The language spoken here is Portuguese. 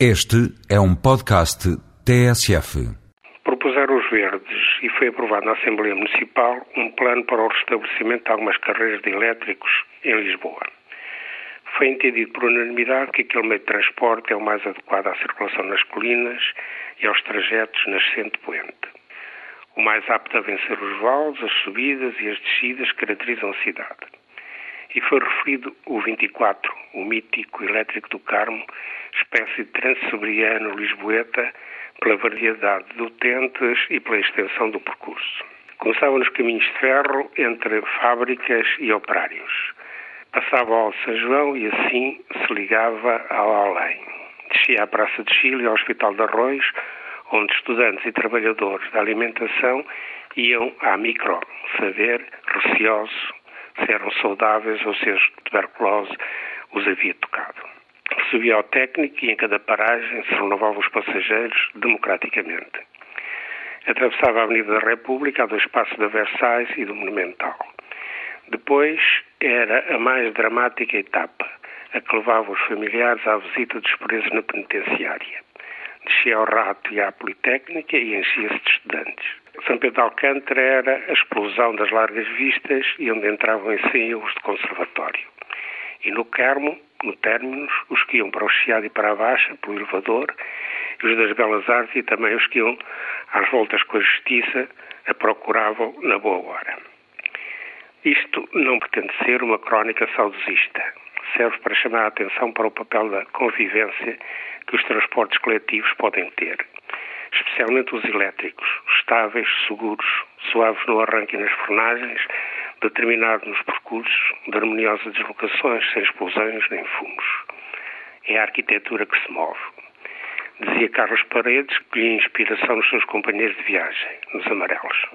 Este é um podcast TSF. Propuseram os verdes e foi aprovado na Assembleia Municipal um plano para o restabelecimento de algumas carreiras de elétricos em Lisboa. Foi entendido por unanimidade que aquele meio de transporte é o mais adequado à circulação nas colinas e aos trajetos nascente-poente. O mais apto a vencer os vales, as subidas e as descidas que caracterizam a cidade e foi referido o 24, o mítico elétrico do Carmo, espécie de transsiberiano lisboeta, pela variedade de utentes e pela extensão do percurso. Começava nos caminhos de ferro entre fábricas e operários. Passava ao São João e assim se ligava ao além. Descia à Praça de Chile e ao Hospital de Arroios, onde estudantes e trabalhadores da alimentação iam à micro, saber, receoso, se eram saudáveis ou se a tuberculose os havia tocado. Subia ao técnico e em cada paragem se renovavam os passageiros democraticamente. Atravessava a Avenida da República a dois passos da Versailles e do Monumental. Depois era a mais dramática etapa, a que levava os familiares à visita dos presos na penitenciária. Descia ao Rato e à Politécnica e enchia-se de estudantes. São Pedro de Alcântara era a explosão das largas vistas e onde entravam em cena os de conservatório. E no Carmo, no Términos, os que iam para o Chiado e para a Baixa, pelo elevador, e os das Belas Artes e também os que iam às voltas com a Justiça, a procuravam na boa hora. Isto não pretende ser uma crónica saudosista. Serve para chamar a atenção para o papel da convivência que os transportes coletivos podem ter especialmente os elétricos, estáveis, seguros, suaves no arranque e nas frenagens, determinados nos percursos, de harmoniosas deslocações, sem explosões nem fumos. É a arquitetura que se move. Dizia Carlos Paredes que lhe inspiração nos seus companheiros de viagem, nos amarelos.